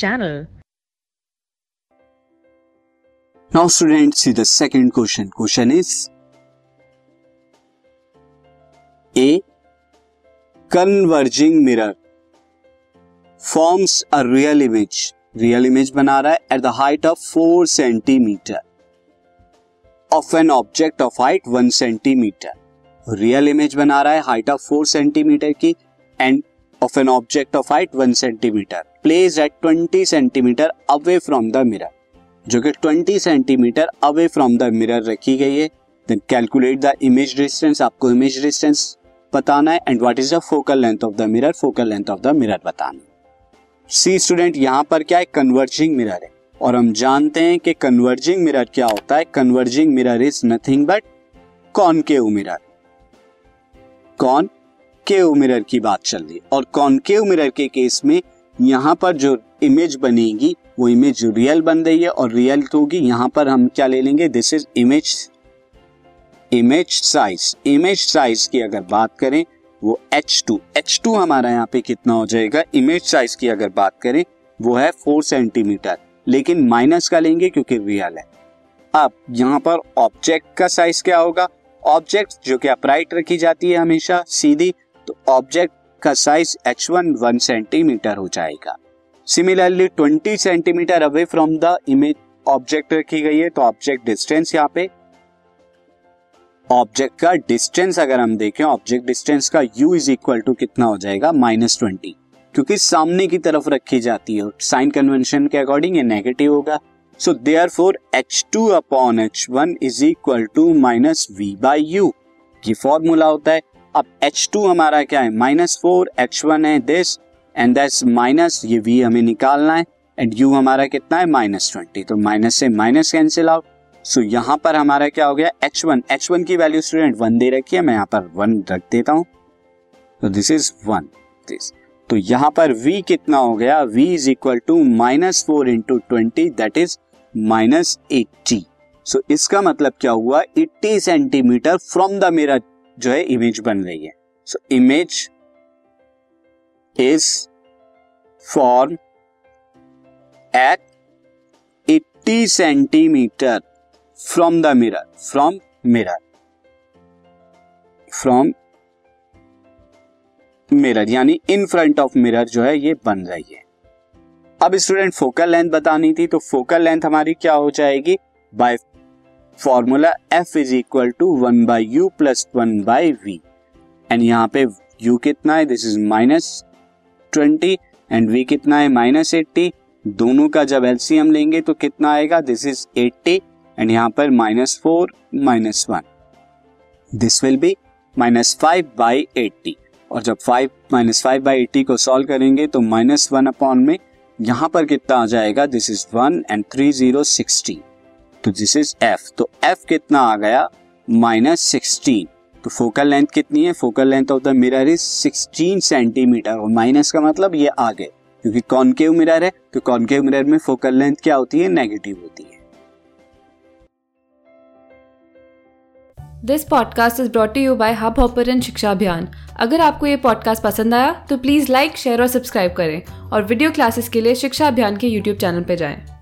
channel. Now students see the second question. Question is A converging mirror forms a real image. Real image बना रहा है at the height of 4 centimeter of an object of height 1 centimeter. Real image बना रहा है height of 4 centimeter की end of an object of height 1 centimeter place at 20 centimeter away from the mirror जो कि 20 centimeter away from the mirror रखी गई है then calculate the image distance आपको इमेज डिस्टेंस बताना है and what is the focal length of the mirror focal length of the mirror बताना सी student यहाँ पर क्या है कन्वर्जिंग मिरर है? और हम जानते हैं कि कन्वर्जिंग मिरर क्या होता है? Converging mirror is nothing but concave mirror concave mirror की बात चल रही है। और कॉनकेव मिरर के केस में यहाँ पर जो इमेज बनेगी, वो इमेज रियल बन रही है और रियल होगी। यहाँ पर हम क्या ले लेंगे? This is image image size image size की अगर बात करें, वो एच टू एच टू हमारा यहाँ पे कितना हो जाएगा? इमेज साइज़ की अगर बात करें, वो है फोर सेंटीमीटर लेकिन माइनस का लेंगे क्योंकि रियल है। अब यहाँ पर ऑब्जेक्ट का साइज़ क्या होगा? ऑब्जेक्ट जो कि अपराइट रखी जाती है हमेशा, सीधी तो ऑब्जेक्ट का size H one one centimeter हो जाएगा। Similarly twenty centimeter away from the image object रखी गई है तो ऑब्जेक्ट डिस्टेंस यहाँ पे। ऑब्जेक्ट का डिस्टेंस अगर हम देखें ऑब्जेक्ट डिस्टेंस का u इज़ इक्वल टू कितना हो जाएगा? माइनस ट्वेंटी क्योंकि सामने की तरफ़ रखी जाती है, साइन कन्वेंशन के अकॉर्डिंग ये नेगेटिव होगा। So there four H two upon H one is equal to minus V by U ये फॉर्मूला होता है। अब एच टू हमारा क्या है? माइनस फोर एच वन है दिस एंड दैट्स माइनस ये वी हमें निकालना है एंड यू हमारा कितना है? माइनस ट्वेंटी तो माइनस से माइनस कैंसिल आउट सो यहाँ पर हमारा क्या हो गया? एच वन एच वन की वैल्यू स्टूडेंट वन दे रखी है, मैं यहाँ पर वन रख देता हूँ। तो दिस इज़ वन दिस तो यहाँ पर v कितना हो गया? V is equal to minus four into twenty that is minus eighty so इसका मतलब क्या हुआ? Eighty centimeter from the mirror जो है इमेज बन रही है। So image is form at 80 centimeter from the mirror from mirror from mirror यानी इन फ्रंट ऑफ़ मिरर जो है ये बन रही है। अब स्टूडेंट फोकल लेंथ बतानी थी तो फोकल लेंथ हमारी क्या हो जाएगी? By formula F is equal to one by U plus one by V and यहाँ पे यू कितना है? This is minus twenty and V कितना है? माइनस एट्टी दोनों का जब एलसीएम लेंगे तो कितना आएगा? दिस इज़ एट्टी एंड यहाँ पर minus four minus one this will be minus five by eighty और जब five minus five by eighty को सॉल्व करेंगे तो माइनस वन अपॉन में यहाँ पर कितना आ जाएगा? This is one and three zero sixteen तो दिस इज़ एफ़ तो एफ़ कितना आ गया? माइनस सिक्सटीन तो फोकल लेंथ कितनी है? Focal length of the mirror is 16 centimeter और माइनस का मतलब ये आगे, क्योंकि कॉनकेव मिरर है? तो कॉनकेव मिरर में फोकल लेंथ क्या होती है? नेगेटिव होती है। This podcast is brought you by Hubhopper Shiksha Abhiyan अगर आपको ये पॉडकास्ट पसंद आया तो प्लीज़ लाइक शेयर और सब्सक्राइब करें। और वीडियो क्लासेस के लिए शिक्षा अभियान के यूट्यूब चैनल पर जाएँ।